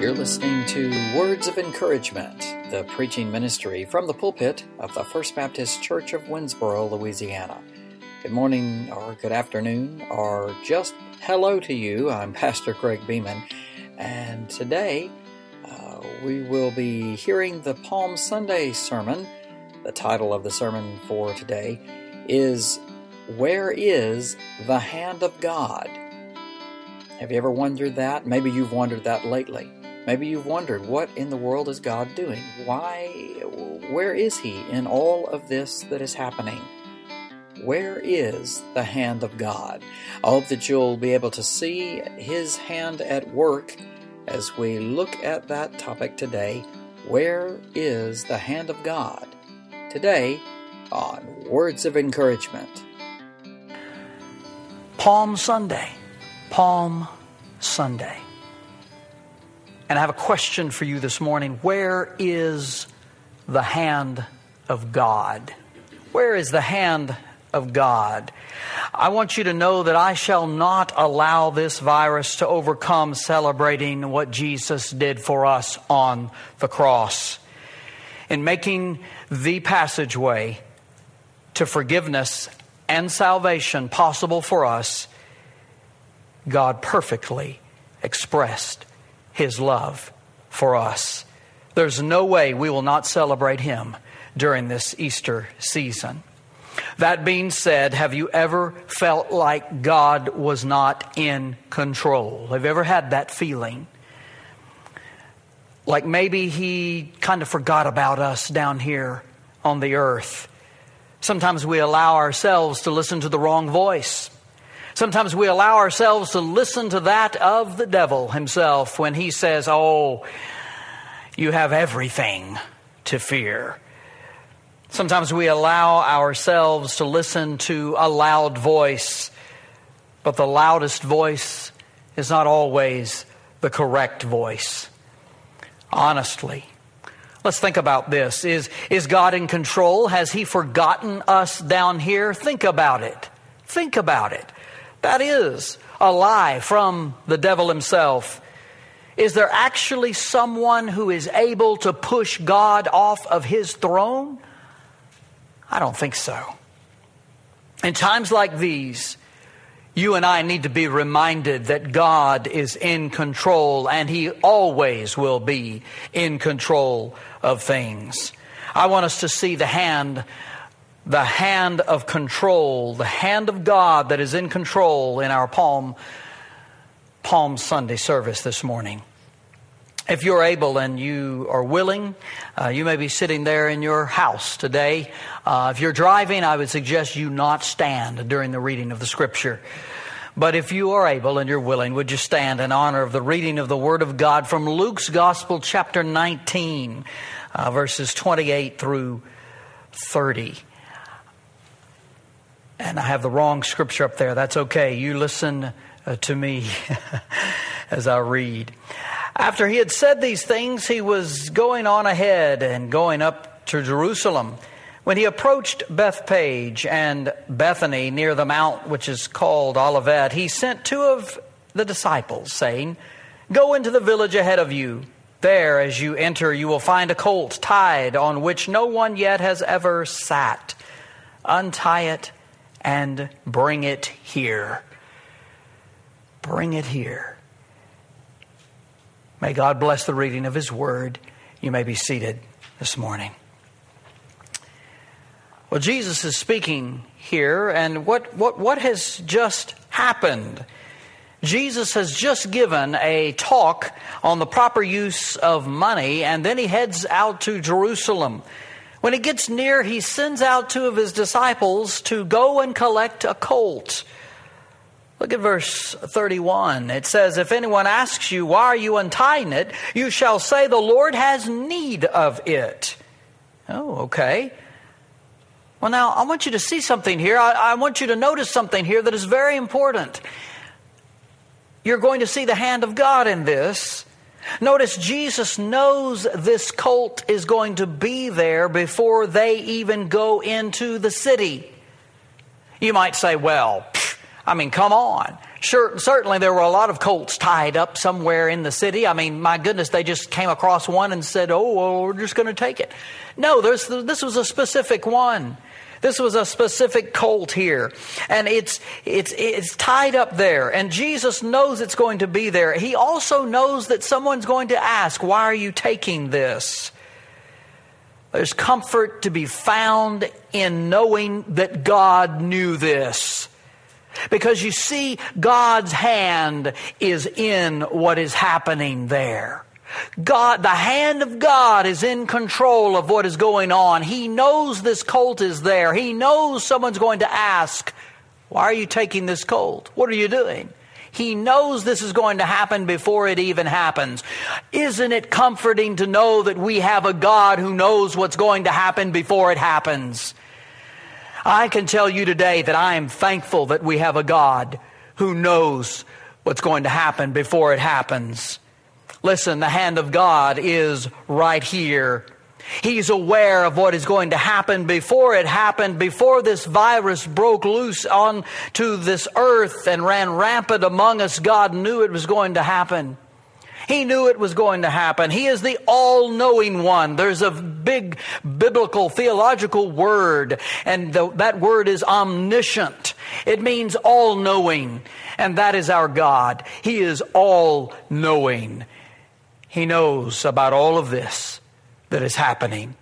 You're listening to Words of Encouragement, the preaching ministry from the pulpit of the First Baptist Church of Winnsboro, Louisiana. Good morning, or good afternoon, or just hello to you. I'm Pastor Craig Beeman, and today uh, we will be hearing the Palm Sunday sermon. The title of the sermon for today is Where is the Hand of God? Have you ever wondered that? Maybe you've wondered that lately. Maybe you've wondered, what in the world is God doing? Why, where is He in all of this that is happening? Where is the hand of God? I hope that you'll be able to see His hand at work as we look at that topic today. Where is the hand of God? Today on Words of Encouragement. Palm Sunday. Palm Sunday. And I have a question for you this morning. Where is the hand of God? Where is the hand of God? I want you to know that I shall not allow this virus to overcome celebrating what Jesus did for us on the cross. In making the passageway to forgiveness and salvation possible for us, God perfectly expressed his love for us. There's no way we will not celebrate him during this Easter season. That being said, have you ever felt like God was not in control? Have you ever had that feeling? Like maybe he kind of forgot about us down here on the earth. Sometimes we allow ourselves to listen to the wrong voice. Sometimes we allow ourselves to listen to that of the devil himself when he says, Oh, you have everything to fear. Sometimes we allow ourselves to listen to a loud voice, but the loudest voice is not always the correct voice. Honestly, let's think about this. Is, is God in control? Has He forgotten us down here? Think about it. Think about it. That is a lie from the devil himself. Is there actually someone who is able to push God off of his throne? I don't think so. In times like these, you and I need to be reminded that God is in control and He always will be in control of things. I want us to see the hand the hand of control, the hand of God that is in control in our Palm, Palm Sunday service this morning. If you're able and you are willing, uh, you may be sitting there in your house today. Uh, if you're driving, I would suggest you not stand during the reading of the scripture. But if you are able and you're willing, would you stand in honor of the reading of the Word of God from Luke's Gospel, chapter 19, uh, verses 28 through 30? And I have the wrong scripture up there. That's okay. You listen uh, to me as I read. After he had said these things, he was going on ahead and going up to Jerusalem. When he approached Bethphage and Bethany near the mount which is called Olivet, he sent two of the disciples, saying, Go into the village ahead of you. There, as you enter, you will find a colt tied on which no one yet has ever sat. Untie it and bring it here. Bring it here. May God bless the reading of His Word. You may be seated this morning. Well, Jesus is speaking here, and what, what, what has just happened? Jesus has just given a talk on the proper use of money, and then he heads out to Jerusalem. When he gets near, he sends out two of his disciples to go and collect a colt. Look at verse 31. It says, If anyone asks you, Why are you untying it? you shall say, The Lord has need of it. Oh, okay. Well, now, I want you to see something here. I, I want you to notice something here that is very important. You're going to see the hand of God in this. Notice Jesus knows this colt is going to be there before they even go into the city. You might say, well, I mean, come on. Sure, certainly there were a lot of colts tied up somewhere in the city. I mean, my goodness, they just came across one and said, oh, well, we're just going to take it. No, this was a specific one. This was a specific colt here. And it's, it's, it's tied up there. And Jesus knows it's going to be there. He also knows that someone's going to ask, why are you taking this? There's comfort to be found in knowing that God knew this. Because you see, God's hand is in what is happening there. God, the hand of God is in control of what is going on. He knows this colt is there. He knows someone's going to ask, Why are you taking this colt? What are you doing? He knows this is going to happen before it even happens. Isn't it comforting to know that we have a God who knows what's going to happen before it happens? I can tell you today that I am thankful that we have a God who knows what's going to happen before it happens. Listen, the hand of God is right here. He's aware of what is going to happen before it happened, before this virus broke loose onto this earth and ran rampant among us. God knew it was going to happen. He knew it was going to happen. He is the all knowing one. There's a big biblical theological word, and the, that word is omniscient. It means all knowing, and that is our God. He is all knowing. He knows about all of this that is happening.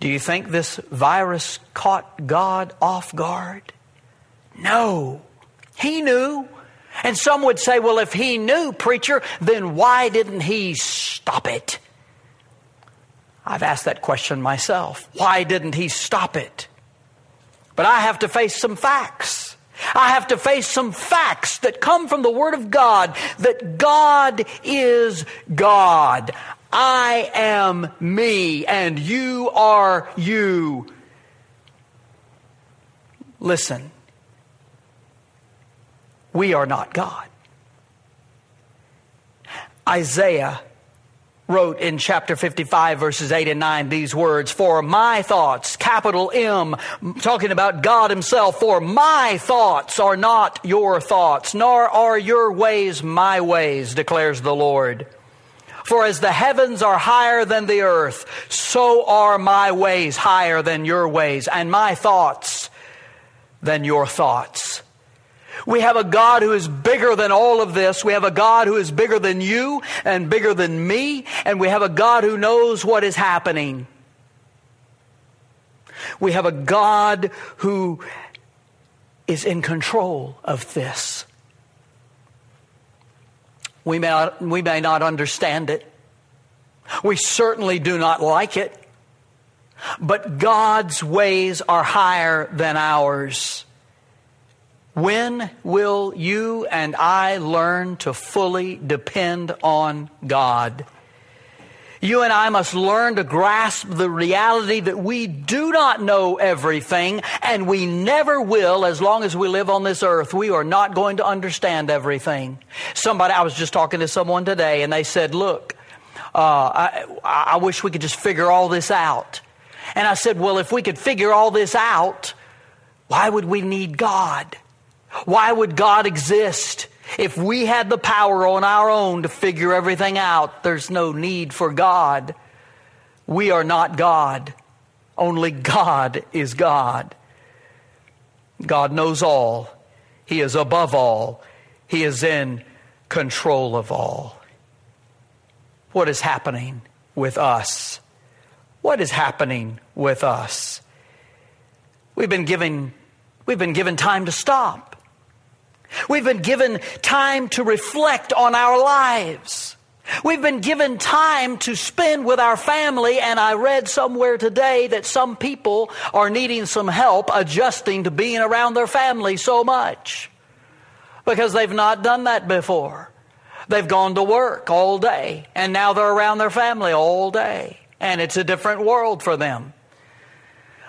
Do you think this virus caught God off guard? No. He knew. And some would say, well, if he knew, preacher, then why didn't he stop it? I've asked that question myself. Why didn't he stop it? But I have to face some facts. I have to face some facts that come from the Word of God that God is God. I am me and you are you. Listen, we are not God. Isaiah wrote in chapter 55, verses 8 and 9, these words For my thoughts, capital M, talking about God Himself, for my thoughts are not your thoughts, nor are your ways my ways, declares the Lord. For as the heavens are higher than the earth, so are my ways higher than your ways, and my thoughts than your thoughts. We have a God who is bigger than all of this. We have a God who is bigger than you and bigger than me. And we have a God who knows what is happening. We have a God who is in control of this. We may, not, we may not understand it. We certainly do not like it. But God's ways are higher than ours. When will you and I learn to fully depend on God? You and I must learn to grasp the reality that we do not know everything, and we never will as long as we live on this earth. We are not going to understand everything. Somebody, I was just talking to someone today, and they said, Look, uh, I, I wish we could just figure all this out. And I said, Well, if we could figure all this out, why would we need God? Why would God exist? If we had the power on our own to figure everything out, there's no need for God. We are not God. Only God is God. God knows all. He is above all. He is in control of all. What is happening with us? What is happening with us? We've been given, we've been given time to stop. We've been given time to reflect on our lives. We've been given time to spend with our family, and I read somewhere today that some people are needing some help adjusting to being around their family so much because they've not done that before. They've gone to work all day, and now they're around their family all day, and it's a different world for them.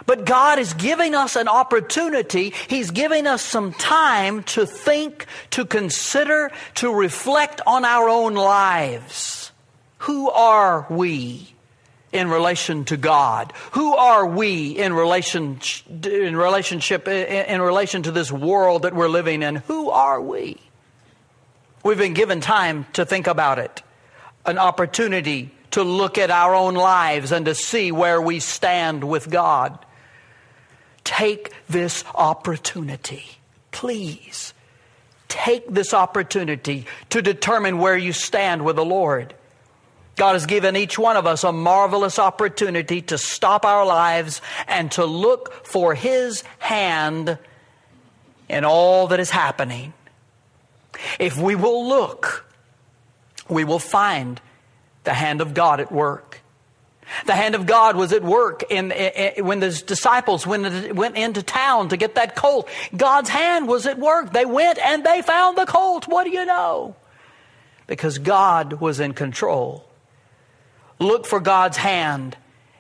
But God is giving us an opportunity. He's giving us some time to think, to consider, to reflect on our own lives. Who are we? in relation to God? Who are we in relation in relationship in relation to this world that we're living in? Who are we? We've been given time to think about it, an opportunity to look at our own lives and to see where we stand with God. Take this opportunity, please. Take this opportunity to determine where you stand with the Lord. God has given each one of us a marvelous opportunity to stop our lives and to look for His hand in all that is happening. If we will look, we will find the hand of God at work. The hand of God was at work in, in, when the disciples went, went into town to get that colt. God's hand was at work. They went and they found the colt. What do you know? Because God was in control. Look for God's hand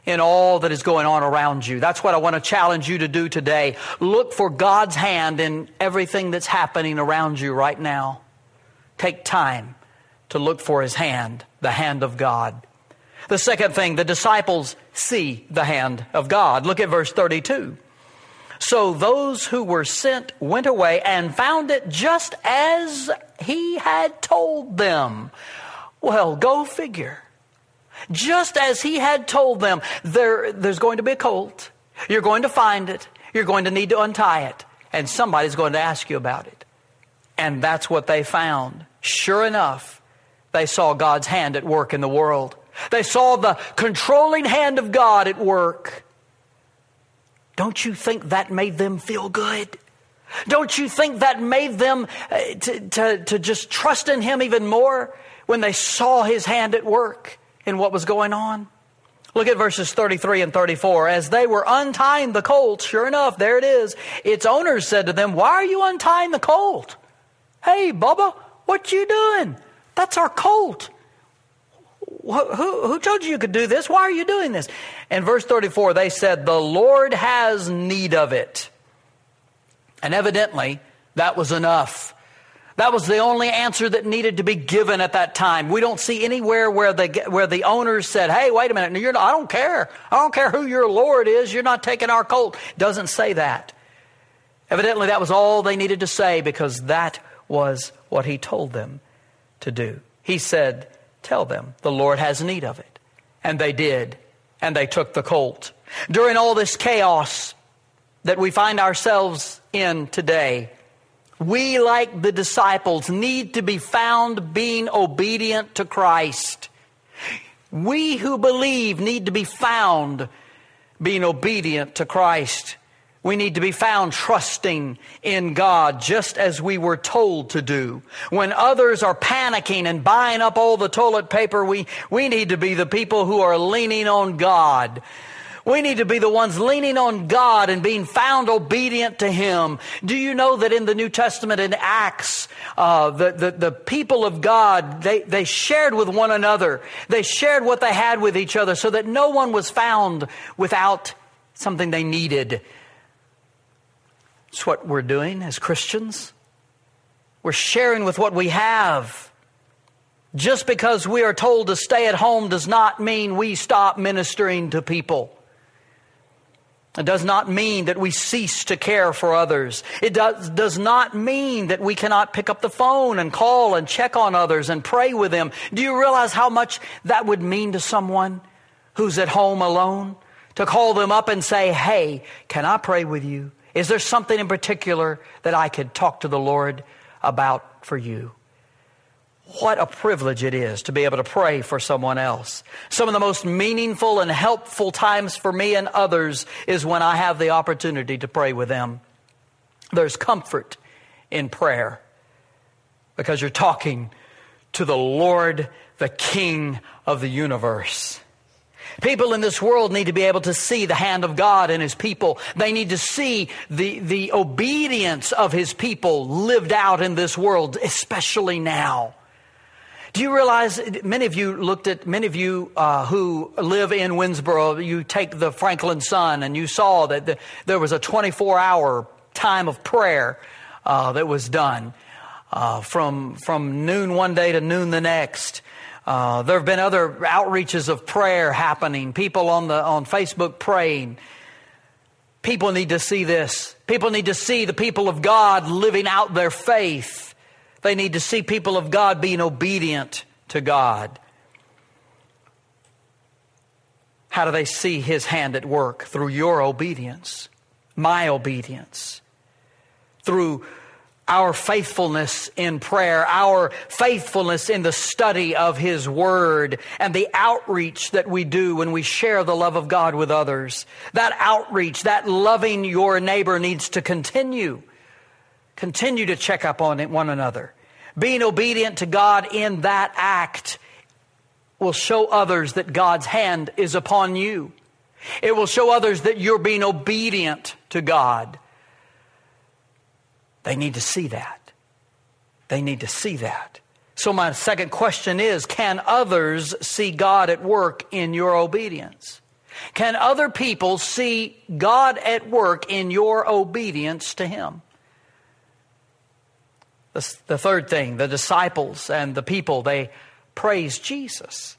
in all that is going on around you. That's what I want to challenge you to do today. Look for God's hand in everything that's happening around you right now. Take time to look for His hand, the hand of God. The second thing, the disciples see the hand of God. Look at verse 32. So those who were sent went away and found it just as he had told them. Well, go figure. Just as he had told them, there, there's going to be a colt. You're going to find it. You're going to need to untie it. And somebody's going to ask you about it. And that's what they found. Sure enough, they saw God's hand at work in the world. They saw the controlling hand of God at work. Don't you think that made them feel good? Don't you think that made them uh, to, to, to just trust in Him even more when they saw His hand at work in what was going on? Look at verses 33 and 34. As they were untying the colt, sure enough, there it is. Its owners said to them, Why are you untying the colt? Hey, Bubba, what you doing? That's our colt. Who, who, told you you could do this? Why are you doing this? In verse 34, they said, The Lord has need of it. And evidently, that was enough. That was the only answer that needed to be given at that time. We don't see anywhere where the, where the owners said, Hey, wait a minute, you're not, I don't care. I don't care who your Lord is. You're not taking our colt. Doesn't say that. Evidently, that was all they needed to say because that was what he told them to do. He said, Tell them the Lord has need of it. And they did. And they took the colt. During all this chaos that we find ourselves in today, we, like the disciples, need to be found being obedient to Christ. We who believe need to be found being obedient to Christ. We need to be found trusting in God just as we were told to do. When others are panicking and buying up all the toilet paper, we, we need to be the people who are leaning on God. We need to be the ones leaning on God and being found obedient to Him. Do you know that in the New Testament in Acts, uh, the, the, the people of God, they, they shared with one another. They shared what they had with each other so that no one was found without something they needed. It's what we're doing as Christians. We're sharing with what we have. Just because we are told to stay at home does not mean we stop ministering to people. It does not mean that we cease to care for others. It does, does not mean that we cannot pick up the phone and call and check on others and pray with them. Do you realize how much that would mean to someone who's at home alone? To call them up and say, Hey, can I pray with you? Is there something in particular that I could talk to the Lord about for you? What a privilege it is to be able to pray for someone else. Some of the most meaningful and helpful times for me and others is when I have the opportunity to pray with them. There's comfort in prayer because you're talking to the Lord, the King of the universe. People in this world need to be able to see the hand of God in His people. They need to see the, the obedience of His people lived out in this world, especially now. Do you realize many of you looked at, many of you uh, who live in Winnsboro, you take the Franklin Sun and you saw that the, there was a 24 hour time of prayer uh, that was done uh, from, from noon one day to noon the next. Uh, there have been other outreaches of prayer happening, people on, the, on Facebook praying. People need to see this. People need to see the people of God living out their faith. They need to see people of God being obedient to God. How do they see His hand at work? Through your obedience, my obedience, through our faithfulness in prayer, our faithfulness in the study of His Word, and the outreach that we do when we share the love of God with others. That outreach, that loving your neighbor needs to continue. Continue to check up on one another. Being obedient to God in that act will show others that God's hand is upon you. It will show others that you're being obedient to God. They need to see that. They need to see that. So, my second question is Can others see God at work in your obedience? Can other people see God at work in your obedience to Him? The, the third thing, the disciples and the people, they praise Jesus.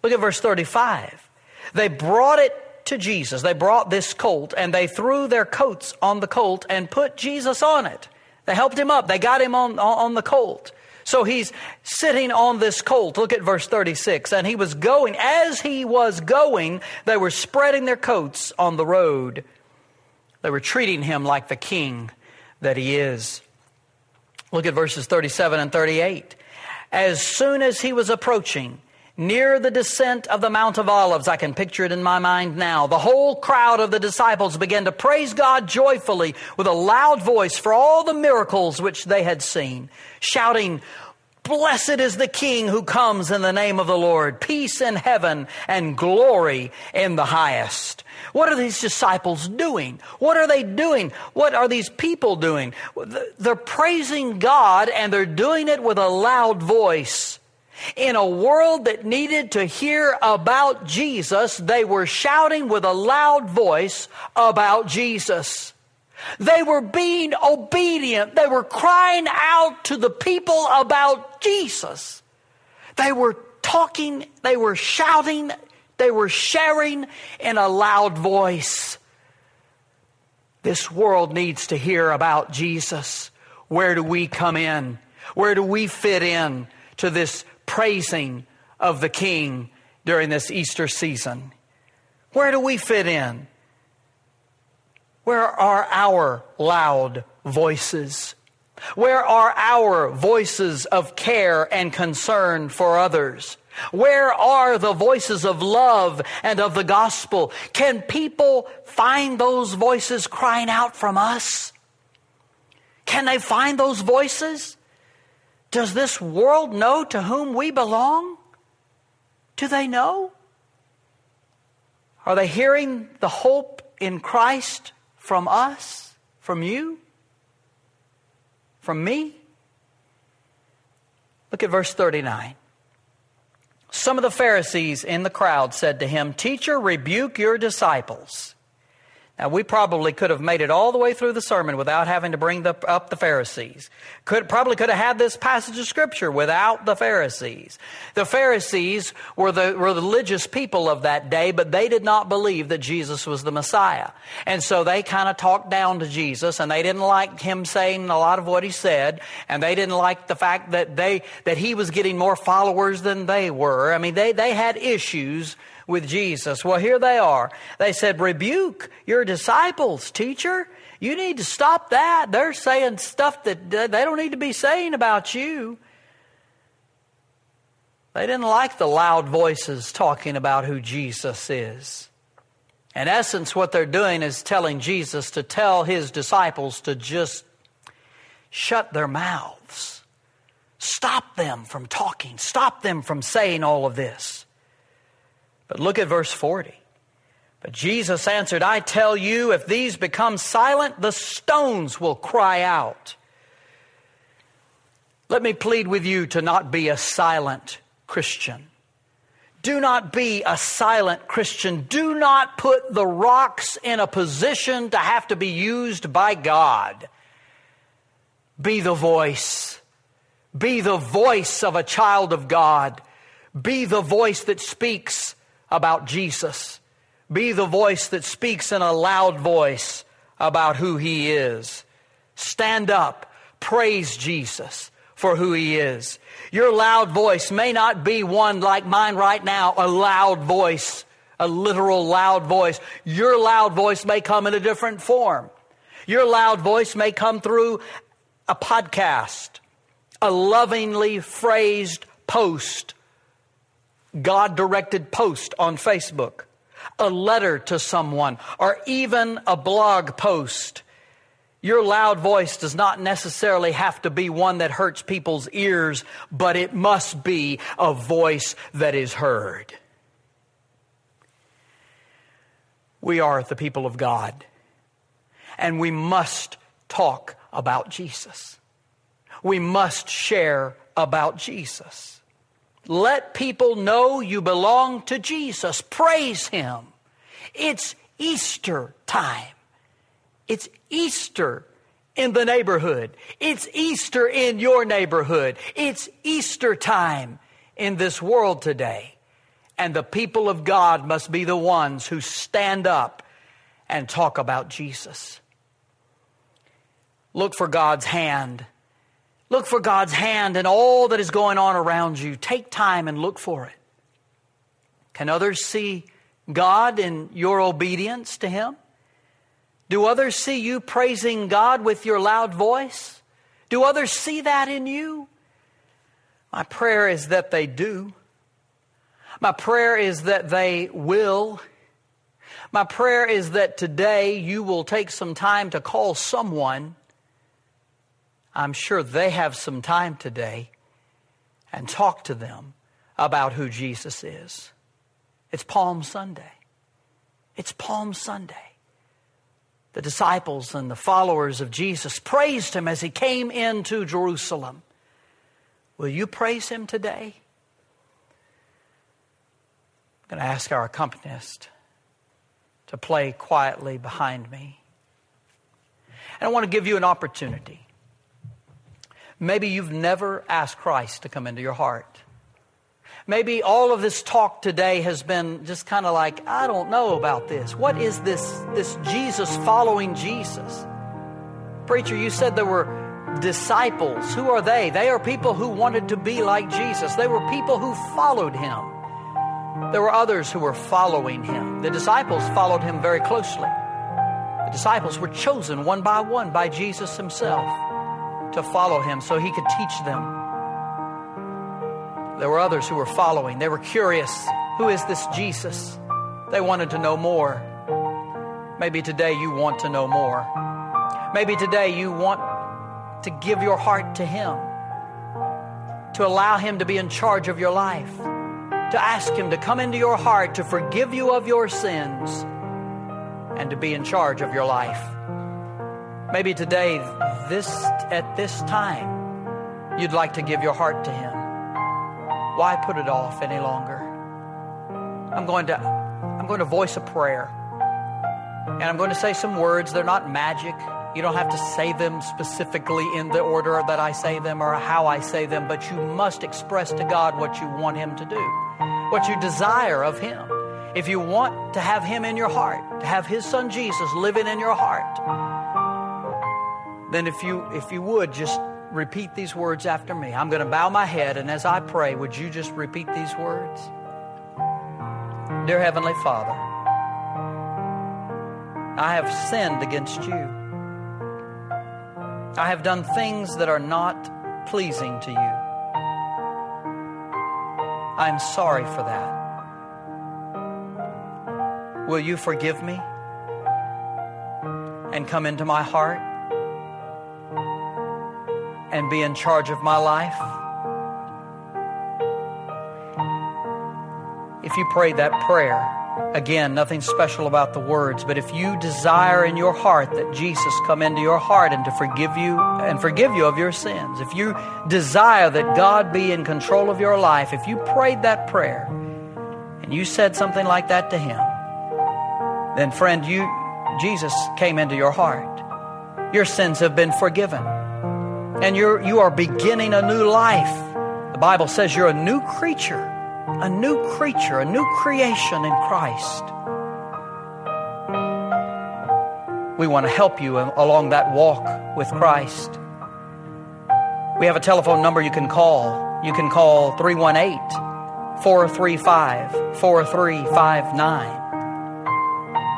Look at verse 35. They brought it to Jesus. They brought this colt and they threw their coats on the colt and put Jesus on it. They helped him up. They got him on, on the colt. So he's sitting on this colt. Look at verse 36. And he was going, as he was going, they were spreading their coats on the road. They were treating him like the king that he is. Look at verses 37 and 38. As soon as he was approaching, near the descent of the Mount of Olives, I can picture it in my mind now, the whole crowd of the disciples began to praise God joyfully with a loud voice for all the miracles which they had seen, shouting, Blessed is the King who comes in the name of the Lord, peace in heaven and glory in the highest. What are these disciples doing? What are they doing? What are these people doing? They're praising God and they're doing it with a loud voice. In a world that needed to hear about Jesus, they were shouting with a loud voice about Jesus. They were being obedient. They were crying out to the people about Jesus. They were talking, they were shouting, they were sharing in a loud voice. This world needs to hear about Jesus. Where do we come in? Where do we fit in to this praising of the King during this Easter season? Where do we fit in? Where are our loud voices? Where are our voices of care and concern for others? Where are the voices of love and of the gospel? Can people find those voices crying out from us? Can they find those voices? Does this world know to whom we belong? Do they know? Are they hearing the hope in Christ from us, from you, from me? Look at verse 39. Some of the Pharisees in the crowd said to him, Teacher, rebuke your disciples. Now, we probably could have made it all the way through the sermon without having to bring the, up the Pharisees. Could, probably could have had this passage of Scripture without the Pharisees. The Pharisees were the, religious people of that day, but they did not believe that Jesus was the Messiah. And so they kind of talked down to Jesus, and they didn't like him saying a lot of what he said, and they didn't like the fact that, they, that he was getting more followers than they were. I mean, they, they had issues with Jesus. Well, here they are. They said, Rebuke your disciples, teacher. You need to stop that. They're saying stuff that they don't need to be saying about you. They didn't like the loud voices talking about who Jesus is. In essence, what they're doing is telling Jesus to tell his disciples to just shut their mouths. Stop them from talking. Stop them from saying all of this. But look at verse 40. But Jesus answered, I tell you, if these become silent, the stones will cry out. Let me plead with you to not be a silent Christian. Do not be a silent Christian. Do not put the rocks in a position to have to be used by God. Be the voice. Be the voice of a child of God Be the voice that speaks about Jesus. Be the voice that speaks in a loud voice about who He is. Stand up, praise Jesus for who He is. Your loud voice may not be one like mine right now, a loud voice, a literal loud voice. Your loud voice may come in a different form. Your loud voice may come through a podcast, a lovingly phrased post, God directed post on Facebook, a letter to someone, or even a blog post. Your loud voice does not necessarily have to be one that hurts people's ears, but it must be a voice that is heard. We are the people of God, and we must talk about Jesus. We must share about Jesus. Let people know you belong to Jesus. Praise Him. It's Easter time. It's Easter in the neighborhood. It's Easter in your neighborhood. It's Easter time in this world today. And the people of God must be the ones who stand up and talk about Jesus. Look for God's hand. Look for God's hand in all that is going on around you. Take time and look for it. Can others see God in your obedience to Him? Do others see you praising God with your loud voice? Do others see that in you? My prayer is that they do. My prayer is that they will. My prayer is that today you will take some time to call someone. I'm sure they have some time today and talk to them about who Jesus is. It's Palm Sunday. It's Palm Sunday the disciples and the followers of Jesus praised him as he came into Jerusalem. Will you praise him today? I'm going to ask our accompanist to play quietly behind me. And I want to give you an opportunity. Maybe you've never asked Christ to come into your heart. Maybe all of this talk today has been just kind of like, I don't know about this. What is this, this Jesus following Jesus? Preacher, you said there were disciples. Who are they? They are people who wanted to be like Jesus. They were people who followed him. There were others who were following him. The disciples followed him very closely. The disciples were chosen one by one by Jesus himself to follow him so he could teach them there were others who were following. They were curious. Who is this Jesus? They wanted to know more. Maybe today you want to know more. Maybe today you want to give your heart to Him, to allow Him to be in charge of your life, to ask Him to come into your heart, to forgive you of your sins, and to be in charge of your life. Maybe today, this at this time, you'd like to give your heart to Him. Why put it off any longer? I'm going to I'm going to voice a prayer. And I'm going to say some words. They're not magic. You don't have to say them specifically in the order that I say them or how I say them, but you must express to God what you want Him to do, what you desire of Him. If you want to have Him in your heart, to have His Son Jesus living in your heart, then if you if you would just repeat these words after me. I'm going to bow my head, and as I pray, would you just repeat these words? Dear Heavenly Father, I have sinned against you. I have done things that are not pleasing to you. I am sorry for that. Will you forgive me and come into my heart? And be in charge of my life? If you pray that prayer, again, nothing special about the words, but if you desire in your heart that Jesus come into your heart and to forgive you and forgive you of your sins, if you desire that God be in control of your life, if you prayed that prayer and you said something like that to him, then friend, you Jesus came into your heart. Your sins have been forgiven and you're, you are beginning a new life. The Bible says you're a new creature. a new creature, a new creation in Christ. We want to help you along that walk with Christ. We have a telephone number you can call. You can call 318 435 4359.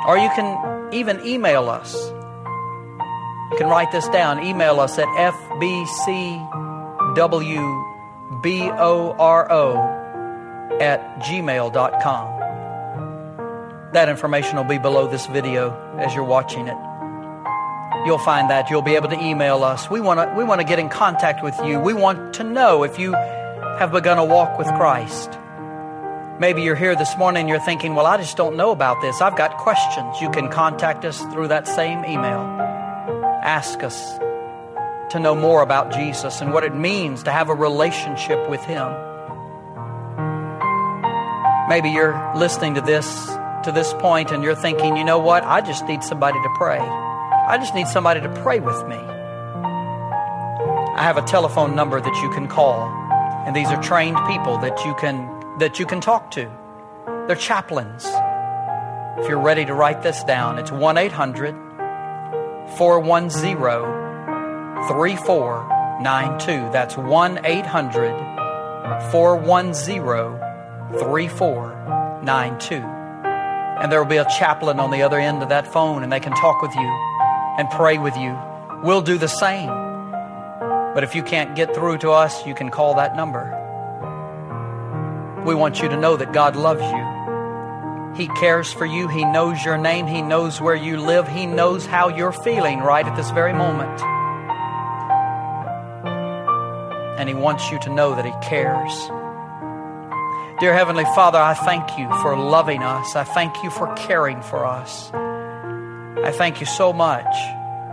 Or you can even email us. You can write this down. Email us at fbcwboro at gmail.com. That information will be below this video as you're watching it. You'll find that. You'll be able to email us. We want to, we want to get in contact with you. We want to know if you have begun a walk with Christ. Maybe you're here this morning and you're thinking, well, I just don't know about this. I've got questions. You can contact us through that same email. Ask us to know more about Jesus and what it means to have a relationship with Him. Maybe you're listening to this to this point and you're thinking, you know what? I just need somebody to pray. I just need somebody to pray with me. I have a telephone number that you can call, and these are trained people that you can that you can talk to. They're chaplains. If you're ready to write this down, it's 1 800 410 3492. That's 1 800 410 3492. And there will be a chaplain on the other end of that phone, and they can talk with you and pray with you. We'll do the same. But if you can't get through to us, you can call that number. We want you to know that God loves you. He cares for you. He knows your name. He knows where you live. He knows how you're feeling right at this very moment. And He wants you to know that He cares. Dear Heavenly Father, I thank you for loving us. I thank you for caring for us. I thank you so much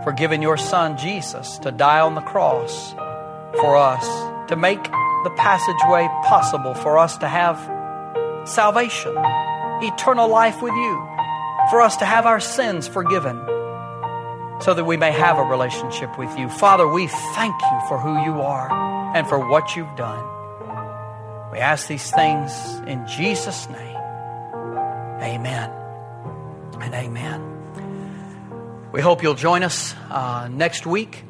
for giving your Son, Jesus, to die on the cross for us, to make the passageway possible for us to have salvation, eternal life with you, for us to have our sins forgiven, so that we may have a relationship with you. Father, we thank you for who you are and for what you've done. We ask these things in Jesus' name. Amen and amen. We hope you'll join us uh, next week.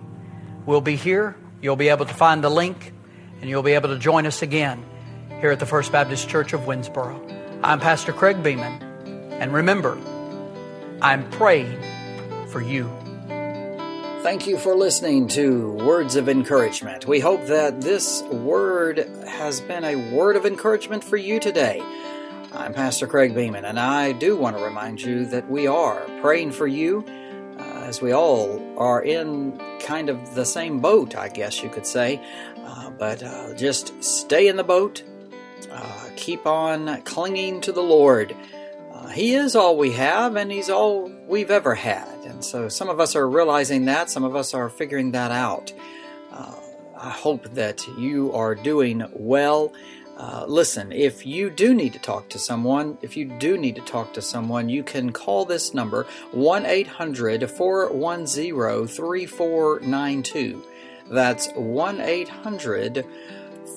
We'll be here. You'll be able to find the link, and you'll be able to join us again here at the First Baptist Church of Winnsboro. I'm Pastor Craig Beeman, and remember, I'm praying for you. Thank you for listening to Words of Encouragement. We hope that this word has been a word of encouragement for you today. I'm Pastor Craig Beeman, and I do want to remind you that we are praying for you as we all are in kind of the same boat, I guess you could say. Uh, but uh, just stay in the boat, uh, keep on clinging to the Lord. Uh, he is all we have, and He's all we've ever had. And so some of us are realizing that, some of us are figuring that out. Uh, I hope that you are doing well. Uh, listen, if you do need to talk to someone, if you do need to talk to someone, you can call this number 1 800 410 3492. That's 1 800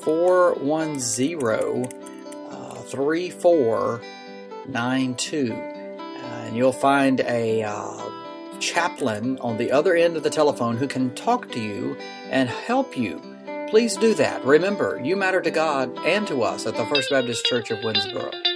410 3492. And you'll find a uh, chaplain on the other end of the telephone who can talk to you and help you Please do that. Remember, you matter to God and to us at the First Baptist Church of Winnsboro.